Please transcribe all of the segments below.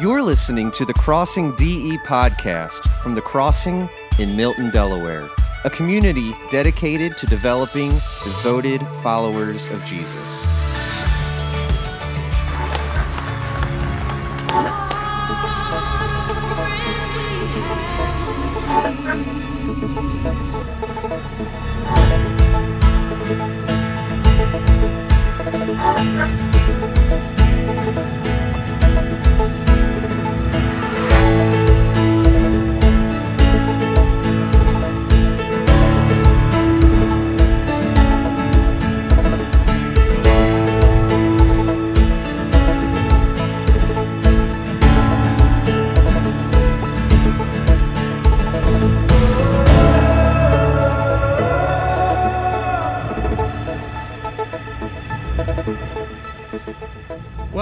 You're listening to the Crossing DE podcast from the Crossing in Milton, Delaware, a community dedicated to developing devoted followers of Jesus.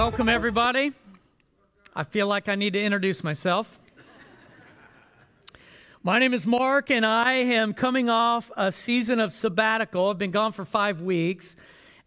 Welcome, everybody. I feel like I need to introduce myself. My name is Mark, and I am coming off a season of sabbatical. I've been gone for five weeks,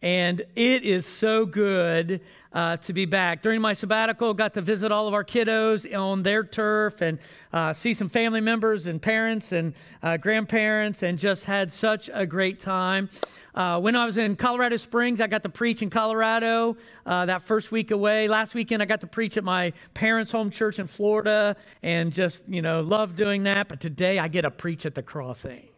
and it is so good uh, to be back. During my sabbatical, got to visit all of our kiddos on their turf and uh, see some family members and parents and uh, grandparents, and just had such a great time. Uh, when I was in Colorado Springs, I got to preach in Colorado uh, that first week away. Last weekend, I got to preach at my parents' home church in Florida and just, you know, love doing that. But today, I get to preach at the crossing.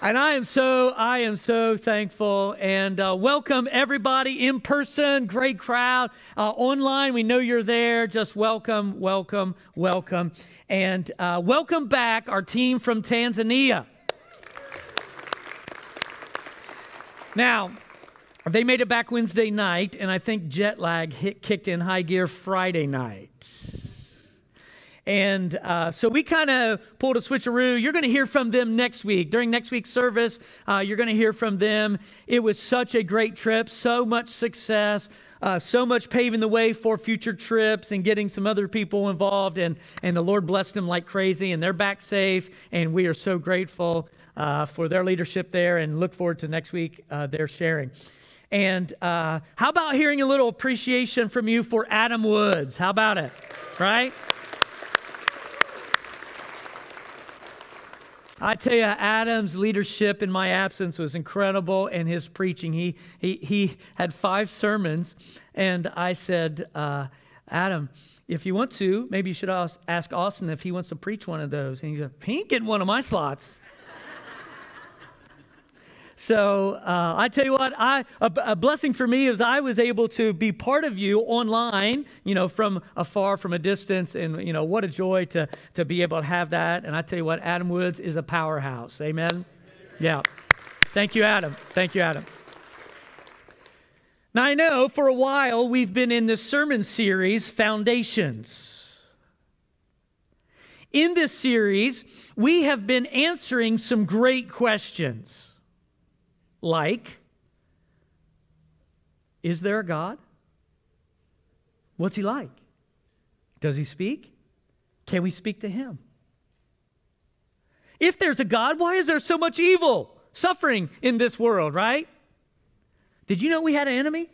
And I am so, I am so thankful and uh, welcome everybody in person, great crowd. Uh, online, we know you're there. Just welcome, welcome, welcome. And uh, welcome back our team from Tanzania. Now, they made it back Wednesday night, and I think jet lag hit, kicked in high gear Friday night. And uh, so we kind of pulled a switcheroo. You're going to hear from them next week. During next week's service, uh, you're going to hear from them. It was such a great trip, so much success, uh, so much paving the way for future trips and getting some other people involved. And, and the Lord blessed them like crazy, and they're back safe. And we are so grateful uh, for their leadership there and look forward to next week uh, their sharing. And uh, how about hearing a little appreciation from you for Adam Woods? How about it? Right? I tell you, Adam's leadership in my absence was incredible, and his preaching. He, he, he had five sermons, and I said, uh, Adam, if you want to, maybe you should ask Austin if he wants to preach one of those. And he said, He ain't getting one of my slots. So uh, I tell you what, I, a, a, blessing for me is I was able to be part of you online, you know, from afar, from a distance, and you know what a joy to to be able to have that. And I tell you what, Adam Woods is a powerhouse. Amen. Yeah. Thank you, Adam. Thank you, Adam. Now I know for a while we've been in this sermon series, Foundations. In this series, we have been answering some great questions like, is there a God? What's he like? Does he speak? Can we speak to him? If there's a God, why is there so much evil, suffering in this world, right? Did you know we had an enemy?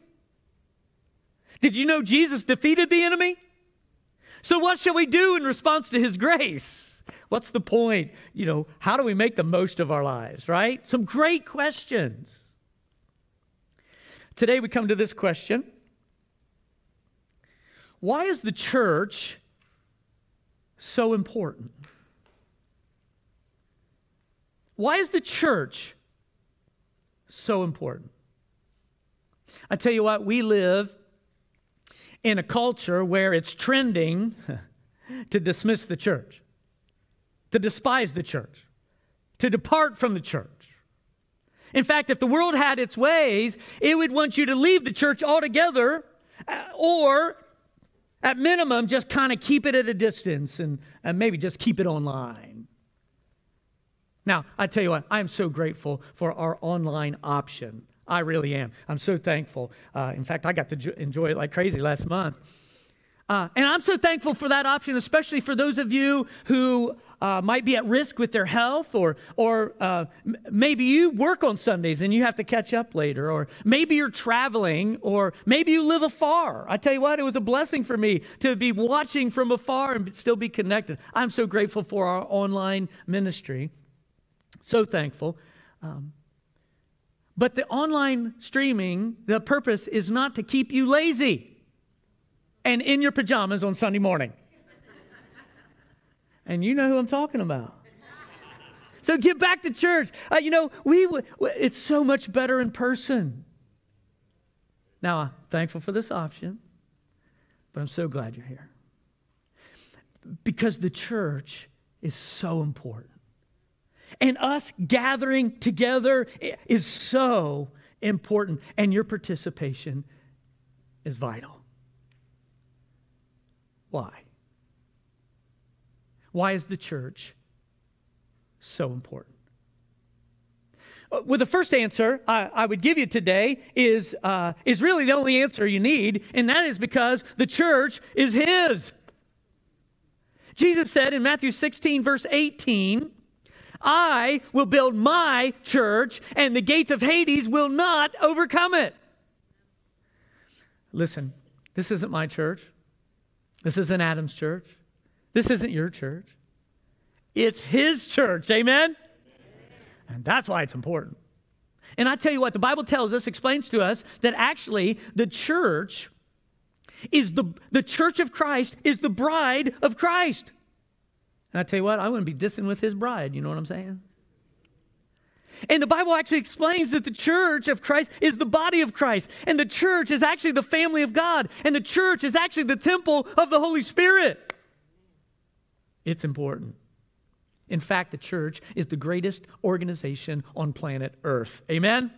Did you know Jesus defeated the enemy? So, what shall we do in response to his grace? What's the point? You know, how do we make the most of our lives, right? Some great questions. Today we come to this question Why is the church so important? Why is the church so important? I tell you what, we live in a culture where it's trending to dismiss the church to despise the church, to depart from the church. In fact, if the world had its ways, it would want you to leave the church altogether uh, or, at minimum, just kind of keep it at a distance and, and maybe just keep it online. Now, I tell you what, I am so grateful for our online option. I really am. I'm so thankful. Uh, in fact, I got to enjoy it like crazy last month. Uh, and I'm so thankful for that option, especially for those of you who uh, might be at risk with their health, or, or uh, m- maybe you work on Sundays and you have to catch up later, or maybe you're traveling, or maybe you live afar. I tell you what, it was a blessing for me to be watching from afar and still be connected. I'm so grateful for our online ministry. So thankful. Um, but the online streaming, the purpose is not to keep you lazy and in your pajamas on Sunday morning. And you know who I'm talking about. So get back to church. Uh, you know, we it's so much better in person. Now, I'm thankful for this option, but I'm so glad you're here. Because the church is so important. And us gathering together is so important, and your participation is vital. Why? Why is the church so important? Uh, well, the first answer I, I would give you today is, uh, is really the only answer you need, and that is because the church is His. Jesus said in Matthew 16, verse 18, I will build my church, and the gates of Hades will not overcome it. Listen, this isn't my church. This isn't Adam's church. This isn't your church. It's his church. Amen? And that's why it's important. And I tell you what, the Bible tells us, explains to us, that actually the church is the, the church of Christ is the bride of Christ. And I tell you what, I wouldn't be dissing with his bride. You know what I'm saying? And the Bible actually explains that the church of Christ is the body of Christ. And the church is actually the family of God. And the church is actually the temple of the Holy Spirit. It's important. In fact, the church is the greatest organization on planet Earth. Amen?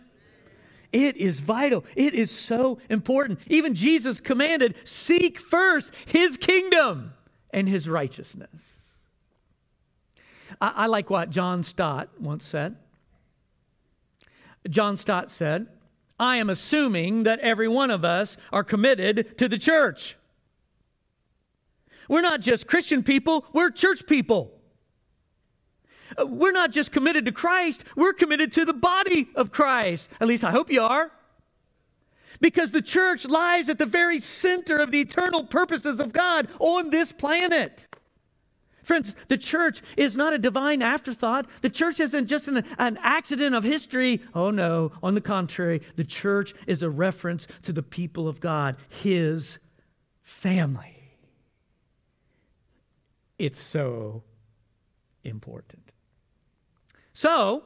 It is vital. It is so important. Even Jesus commanded seek first his kingdom and his righteousness. I, I like what John Stott once said. John Stott said, I am assuming that every one of us are committed to the church. We're not just Christian people, we're church people. Uh, we're not just committed to Christ, we're committed to the body of Christ. At least I hope you are. Because the church lies at the very center of the eternal purposes of God on this planet. Friends, the church is not a divine afterthought. The church isn't just an, an, accident of history. Oh, no. On the contrary, the church is a reference to the people of God, His family. It's so important. So,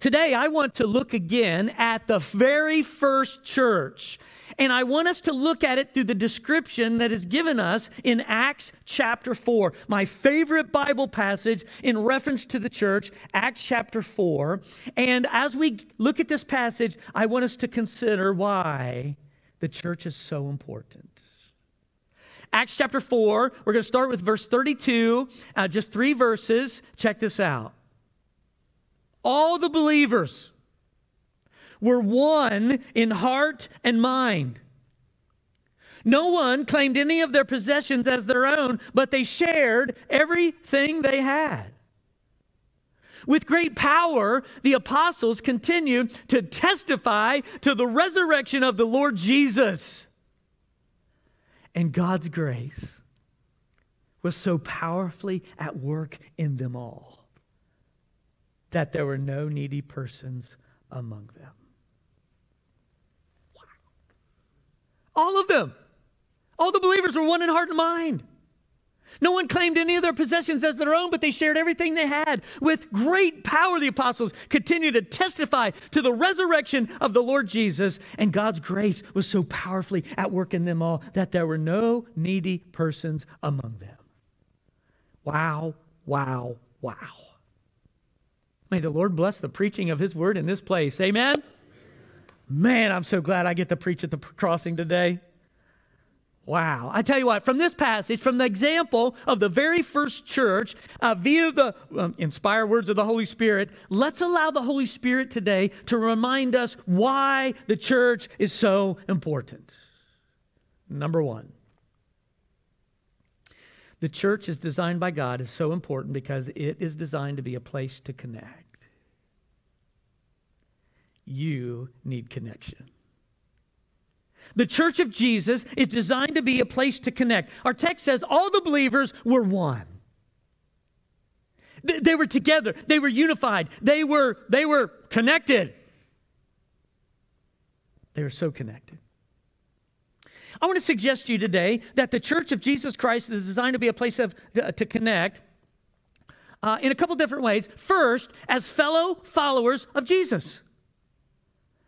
today I want to look again at the very first church and I want us to look at it through the description that is given us in Acts chapter 4. My favorite Bible passage in reference to the church, Acts chapter 4. And as we look at this passage, I want us to consider why the church is so important. Acts chapter 4, we're going to start with verse 32, uh, just three verses. Check this out. All the believers were one in heart and mind. No one claimed any of their possessions as their own, but they shared everything they had. With great power, the apostles continued to testify to the resurrection of the Lord Jesus. And God's grace was so powerfully at work in them all that there were no needy persons among them. All of them. All the believers were one in heart and mind. No one claimed any of their possessions as their own, but they shared everything they had. With great power, the apostles continued to testify to the resurrection of the Lord Jesus, and God's grace was so powerfully at work in them all that there were no needy persons among them. Wow, wow, wow. May the Lord bless the preaching of his word in this place. Amen. Man, I'm so glad I get to preach at the crossing today. Wow. I tell you what, from this passage, from the example of the very first church, uh, via the um, inspired words of the Holy Spirit, let's allow the Holy Spirit today to remind us why the church is so important. Number one, The church is designed by God is so important because it is designed to be a place to connect. You need connection. The church of Jesus is designed to be a place to connect. Our text says all the believers were one. They were together. They were unified. They were, they were connected. They were so connected. I want to suggest to you today that the church of Jesus Christ is designed to be a place of, uh, to connect uh, in a couple different ways. First, as fellow followers of Jesus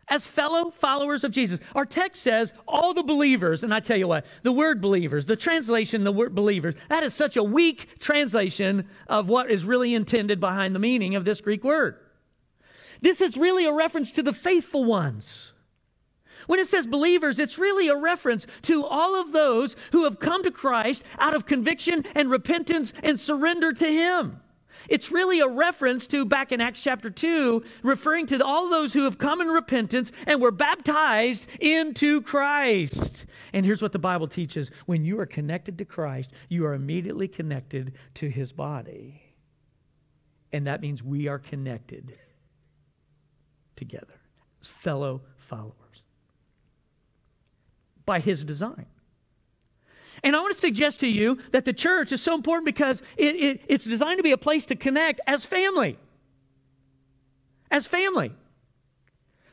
as fellow followers of Jesus. Our text says all the believers, and I tell you what, the word believers, the translation, the word believers, that is such a weak translation of what is really intended behind the meaning of this Greek word. This is really a reference to the faithful ones. When it says believers, it's really a reference to all of those who have come to Christ out of conviction and repentance and surrender to Him. It's really a reference to back in Acts chapter 2, referring to all those who have come in repentance and were baptized into Christ. And here's what the Bible teaches when you are connected to Christ, you are immediately connected to his body. And that means we are connected together, fellow followers, by his design. And I want to suggest to you that the church is so important because it, it, it's designed to be a place to connect as family. As family.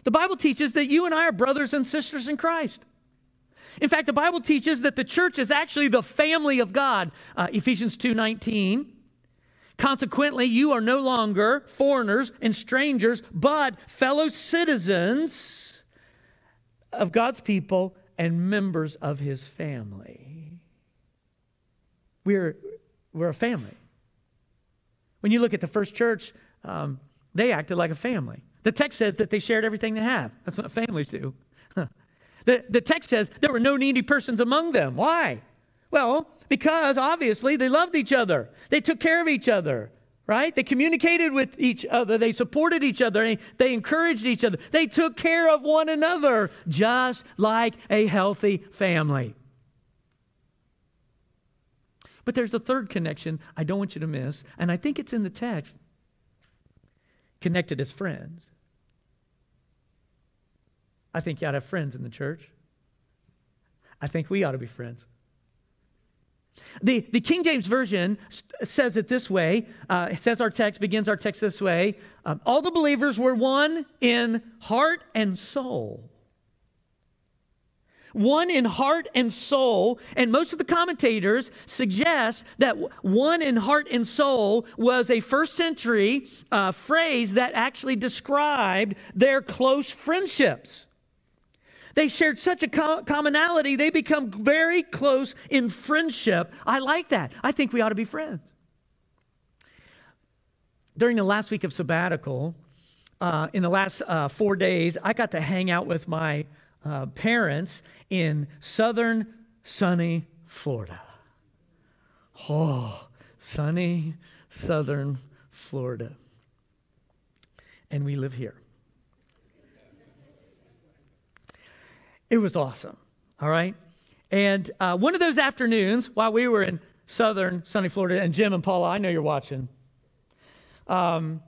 The Bible teaches that you and I are brothers and sisters in Christ. In fact, the Bible teaches that the church is actually the family of God. Uh, Ephesians 2:19. Consequently, you are no longer foreigners and strangers, but fellow citizens of God's people and members of his family. We're, we're a family. When you look at the first church, um, they acted like a family. The text says that they shared everything they have. That's what families do. the, the text says there were no needy persons among them. Why? Well, because obviously they loved each other, they took care of each other. Right? They communicated with each other. They supported each other. They, they encouraged each other. They took care of one another just like a healthy family. But there's a third connection I don't want you to miss, and I think it's in the text connected as friends. I think you ought to have friends in the church. I think we ought to be friends. The, the King James Version says it this way. Uh, it says our text, begins our text this way. Um, All the believers were one in heart and soul one in heart and soul. And most of the commentators suggest that one in heart and soul was a first century uh, phrase that actually described their close friendships. They shared such a commonality, they become very close in friendship. I like that. I think we ought to be friends. During the last week of sabbatical, uh, in the last uh, four days, I got to hang out with my uh, parents in southern sunny Florida. Oh, sunny southern Florida. And we live here. It was awesome, all right? And uh, one of those afternoons, while we were in southern sunny Florida, and Jim and Paula, I know you're watching. Um,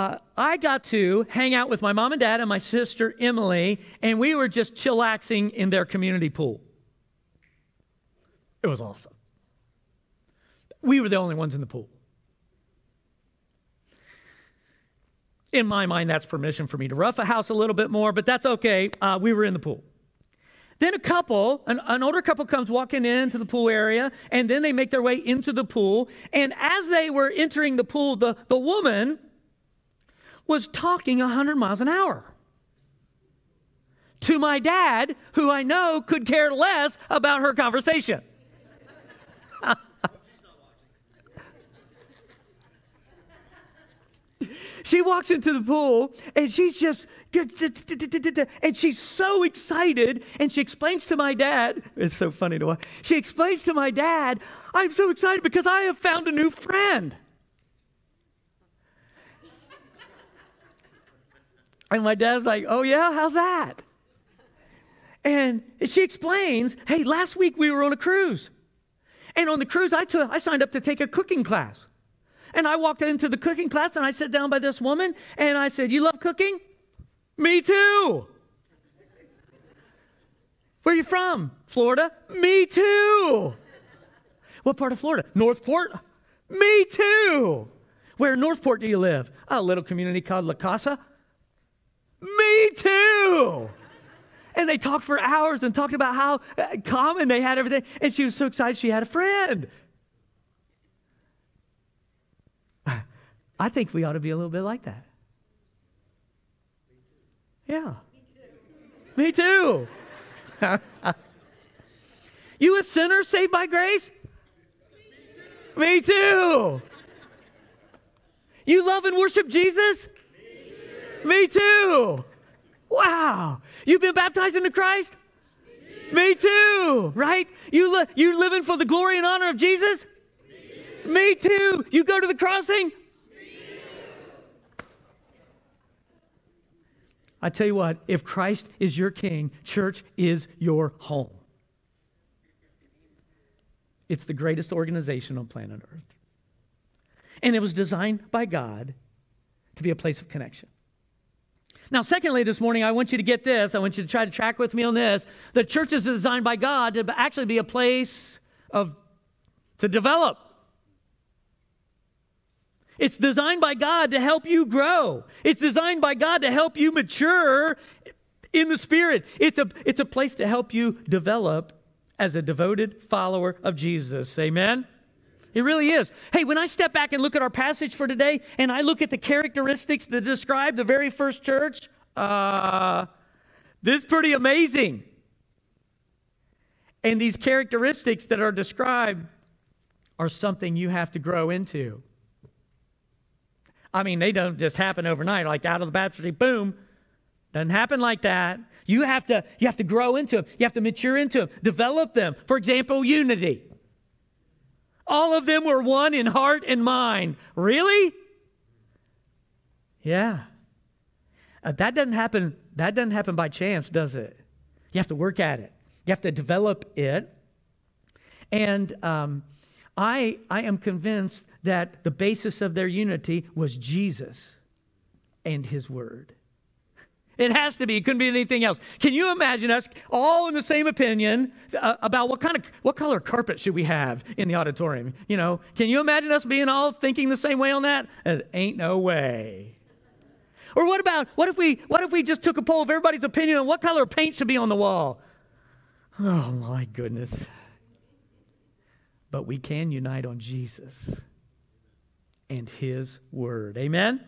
uh, I got to hang out with my mom and dad and my sister Emily, and we were just chillaxing in their community pool. It was awesome. We were the only ones in the pool. In my mind, that's permission for me to rough a house a little bit more, but that's okay. Uh, we were in the pool. Then a couple, an, an, older couple comes walking into the pool area, and then they make their way into the pool. And as they were entering the pool, the, the woman was talking 100 miles an hour to my dad, who I know could care less about her conversation. she walks into the pool and she's just and she's so excited and she explains to my dad it's so funny to watch she explains to my dad i'm so excited because i have found a new friend And my dad's like, Oh, yeah, how's that? And she explains, Hey, last week we were on a cruise. And on the cruise, I, took, I signed up to take a cooking class. And I walked into the cooking class and I sat down by this woman and I said, You love cooking? Me too. Where are you from? Florida? Me too. What part of Florida? Northport? Me too. Where in Northport do you live? A little community called La Casa. Me too. And they talked for hours and talked about how uh, common they had everything. And she was so excited she had a friend. I think we ought to be a little bit like that. Yeah. Me too. you a sinner saved by grace? Me too. You love and worship Jesus? Me too. Wow. You've been baptized into Christ? Me too. Right? You li- you living for the glory and honor of Jesus? Me too. Me too. You go to the crossing? I tell you what, if Christ is your king, church is your home. It's the greatest organization on planet Earth. And it was designed by God to be a place of connection. Now, secondly, this morning, I want you to get this. I want you to try to track with me on this. The church is designed by God to actually be a place of to develop. It's designed by God to help you grow. It's designed by God to help you mature in the Spirit. It's a, it's a place to help you develop as a devoted follower of Jesus. Amen? It really is. Hey, when I step back and look at our passage for today and I look at the characteristics that describe the very first church, uh, this is pretty amazing. And these characteristics that are described are something you have to grow into. I mean, they don't just happen overnight, like out of the baptistry, boom. Doesn't happen like that. You have to, you have to grow into them. You have to mature into them, develop them. For example, unity. All of them were one in heart and mind. Really? Yeah. Uh, that doesn't happen. That doesn't happen by chance, does it? You have to work at it. You have to develop it. And um, I, I am convinced that the basis of their unity was Jesus and his word. It has to be. It couldn't be anything else. Can you imagine us all in the same opinion uh, about what kind of what color carpet should we have in the auditorium? You know, can you imagine us being all thinking the same way on that? Uh, ain't no way. Or what about what if we what if we just took a poll of everybody's opinion on what color paint should be on the wall? Oh my goodness. But we can unite on Jesus and his word. Amen?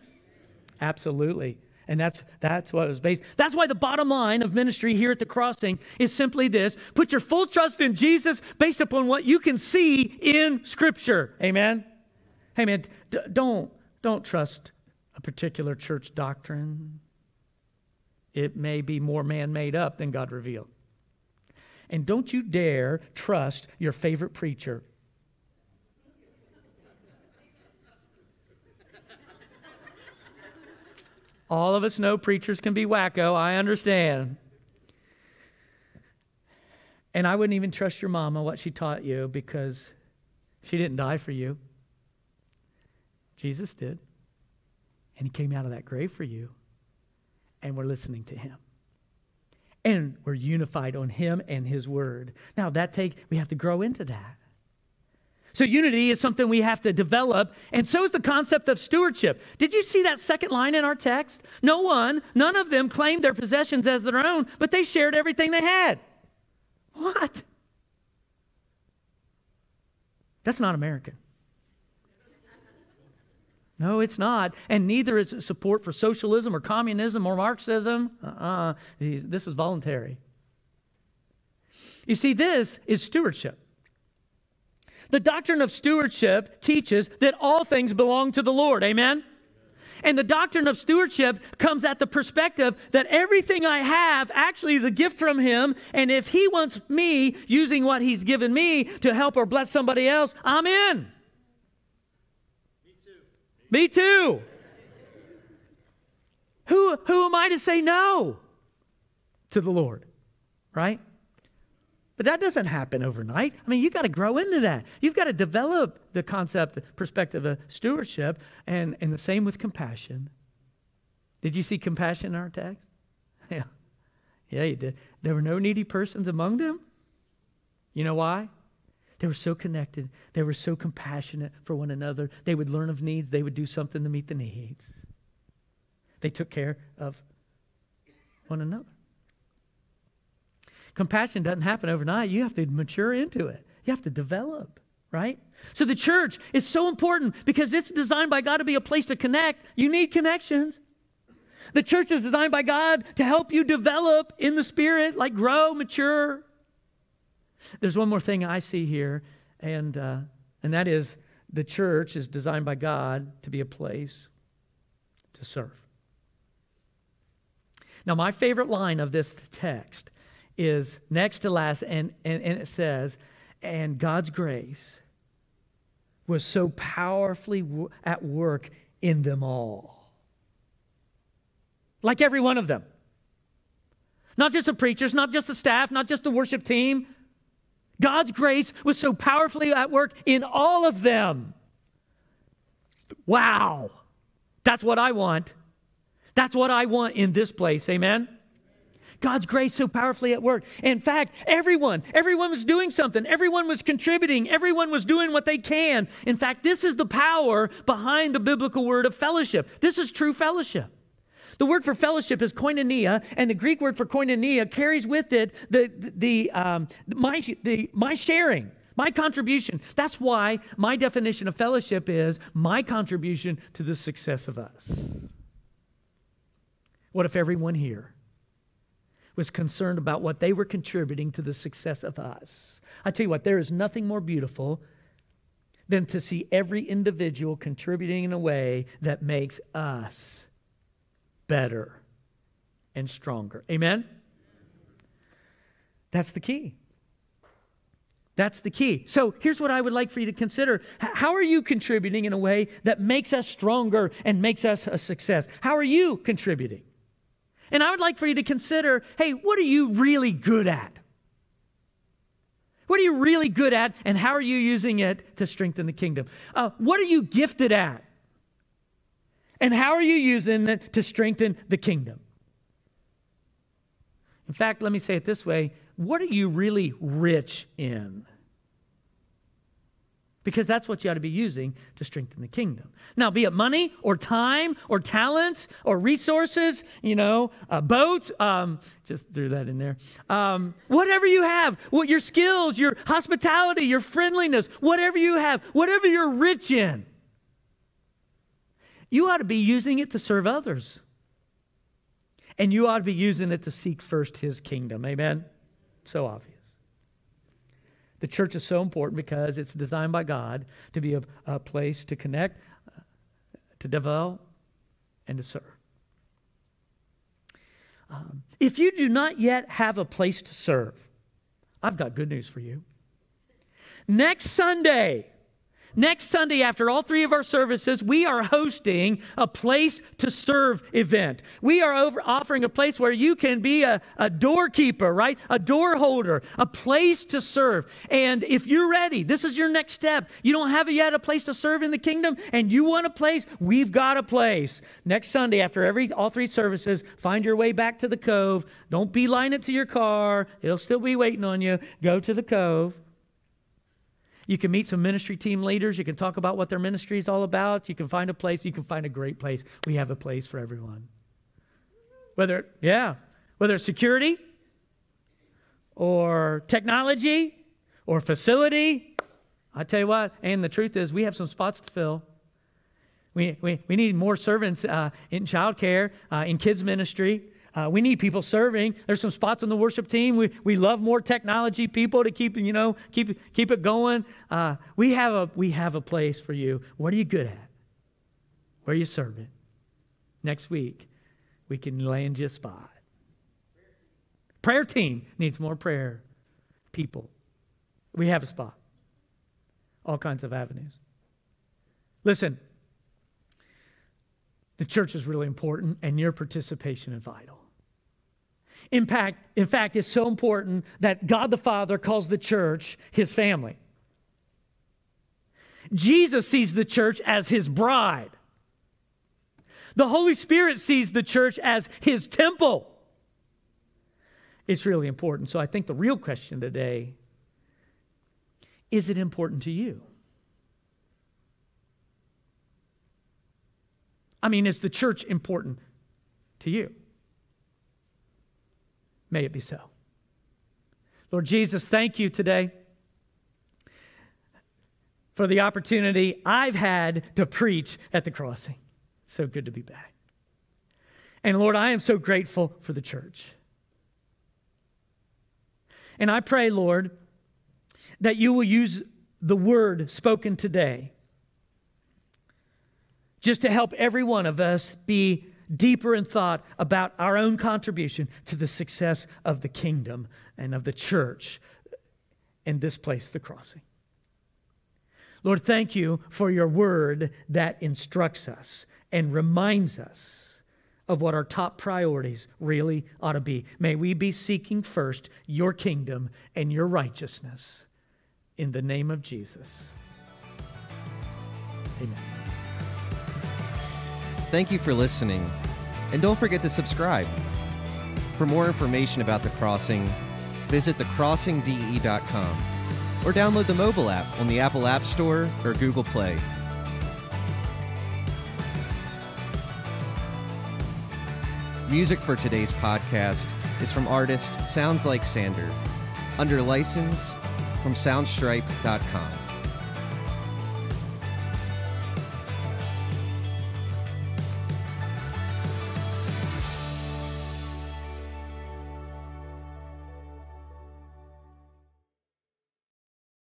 Absolutely. And that's, that's what it was based. That's why the bottom line of ministry here at the crossing is simply this put your full trust in Jesus based upon what you can see in Scripture. Amen? Hey man, d- don't, don't trust a particular church doctrine. It may be more man made up than God revealed. And don't you dare trust your favorite preacher All of us know preachers can be wacko. I understand. And I wouldn't even trust your mama, what she taught you, because she didn't die for you. Jesus did. And he came out of that grave for you. And we're listening to him. And we're unified on him and his word. Now that take we have to grow into that. So, unity is something we have to develop, and so is the concept of stewardship. Did you see that second line in our text? No one, none of them claimed their possessions as their own, but they shared everything they had. What? That's not American. No, it's not. And neither is it support for socialism or communism or Marxism. Uh-uh. This is voluntary. You see, this is stewardship. The doctrine of stewardship teaches that all things belong to the Lord. Amen? And the doctrine of stewardship comes at the perspective that everything I have actually is a gift from Him. And if He wants me using what He's given me to help or bless somebody else, I'm in. Me too. Me too. Who, who am I to say no to the Lord? Right? But that doesn't happen overnight. I mean, you've got to grow into that. You've got to develop the concept, the perspective of stewardship, and, and the same with compassion. Did you see compassion in our text? Yeah. Yeah, you did. There were no needy persons among them. You know why? They were so connected. They were so compassionate for one another. They would learn of needs. They would do something to meet the needs. They took care of one another. Compassion doesn't happen overnight. You have to mature into it, you have to develop, right? So the church is so important because it's designed by God to be a place to connect. You need connections. The church is designed by God to help you develop in the spirit, like grow, mature. There's one more thing I see here, and, uh, and that is the church is designed by God to be a place to serve. Now, my favorite line of this text is next to last, and, and, and it says, And God's grace was so powerfully w- at work in them all. Like every one of them. Not just the preachers, not just the staff, not just the worship team. God's grace was so powerfully at work in all of them. Wow. That's what I want. That's what I want in this place. Amen. God's grace so powerfully at work. In fact, everyone, everyone was doing something. Everyone was contributing. Everyone was doing what they can. In fact, this is the power behind the biblical word of fellowship. This is true fellowship. The word for fellowship is koinonia, and the Greek word for koinonia carries with it the, the, um, my, the, my sharing, my contribution. That's why my definition of fellowship is my contribution to the success of us. What if everyone here was concerned about what they were contributing to the success of us. I tell you what, there is nothing more beautiful than to see every individual contributing in a way that makes us better and stronger. Amen? That's the key. That's the key. So here's what I would like for you to consider. How are you contributing in a way that makes us stronger and makes us a success? How are you contributing? And I would like for you to consider hey, what are you really good at? What are you really good at, and how are you using it to strengthen the kingdom? Uh, what are you gifted at? And how are you using it to strengthen the kingdom? In fact, let me say it this way what are you really rich in? Because that's what you ought to be using to strengthen the kingdom. Now, be it money or time or talents or resources, you know, uh, boats, um, just threw that in there. Um, whatever you have, what your skills, your hospitality, your friendliness, whatever you have, whatever you're rich in, you ought to be using it to serve others. And you ought to be using it to seek first his kingdom. Amen? So obvious. The church is so important because it's designed by God to be a, a place to connect, uh, to develop, and to serve. Um, if you do not yet have a place to serve, I've got good news for you. Next Sunday, Next Sunday, after all three of our services, we are hosting a place to serve event. We are over offering a place where you can be a, a doorkeeper, right? A door holder, a place to serve. And if you're ready, this is your next step. You don't have yet a place to serve in the kingdom, and you want a place, we've got a place. Next Sunday, after every all three services, find your way back to the cove. Don't beeline it to your car, it'll still be waiting on you. Go to the cove. You can meet some ministry team leaders. You can talk about what their ministry is all about. You can find a place. You can find a great place. We have a place for everyone. Whether, yeah, whether it's security or technology or facility, I tell you what, and the truth is, we have some spots to fill. We, we, we need more servants uh, in childcare, uh, in kids' ministry. Uh, we need people serving. There's some spots on the worship team. We, we love more technology people to keep, you know, keep, keep it going. Uh, we, have a, we have a place for you. What are you good at? Where are you serving? Next week, we can land you a spot. Prayer team needs more prayer people. We have a spot. All kinds of avenues. Listen, the church is really important, and your participation is vital. In fact, in fact, is so important that God the Father calls the church his family. Jesus sees the church as his bride. The Holy Spirit sees the church as his temple. It's really important. So I think the real question today is it important to you? I mean, is the church important to you? May it be so. Lord Jesus, thank you today for the opportunity I've had to preach at the crossing. So good to be back. And Lord, I am so grateful for the church. And I pray, Lord, that you will use the word spoken today just to help every one of us be deeper in thought about our own contribution to the success of the kingdom and of the church in this place, the crossing. Lord, thank you for your word that instructs us and reminds us of what our top priorities really ought to be. May we be seeking first your kingdom and your righteousness in the name of Jesus. Amen. Thank you for listening, and don't forget to subscribe. For more information about The Crossing, visit thecrossingde.com or download the mobile app on the Apple App Store or Google Play. Music for today's podcast is from artist Sounds Like Sander, under license from soundstripe.com.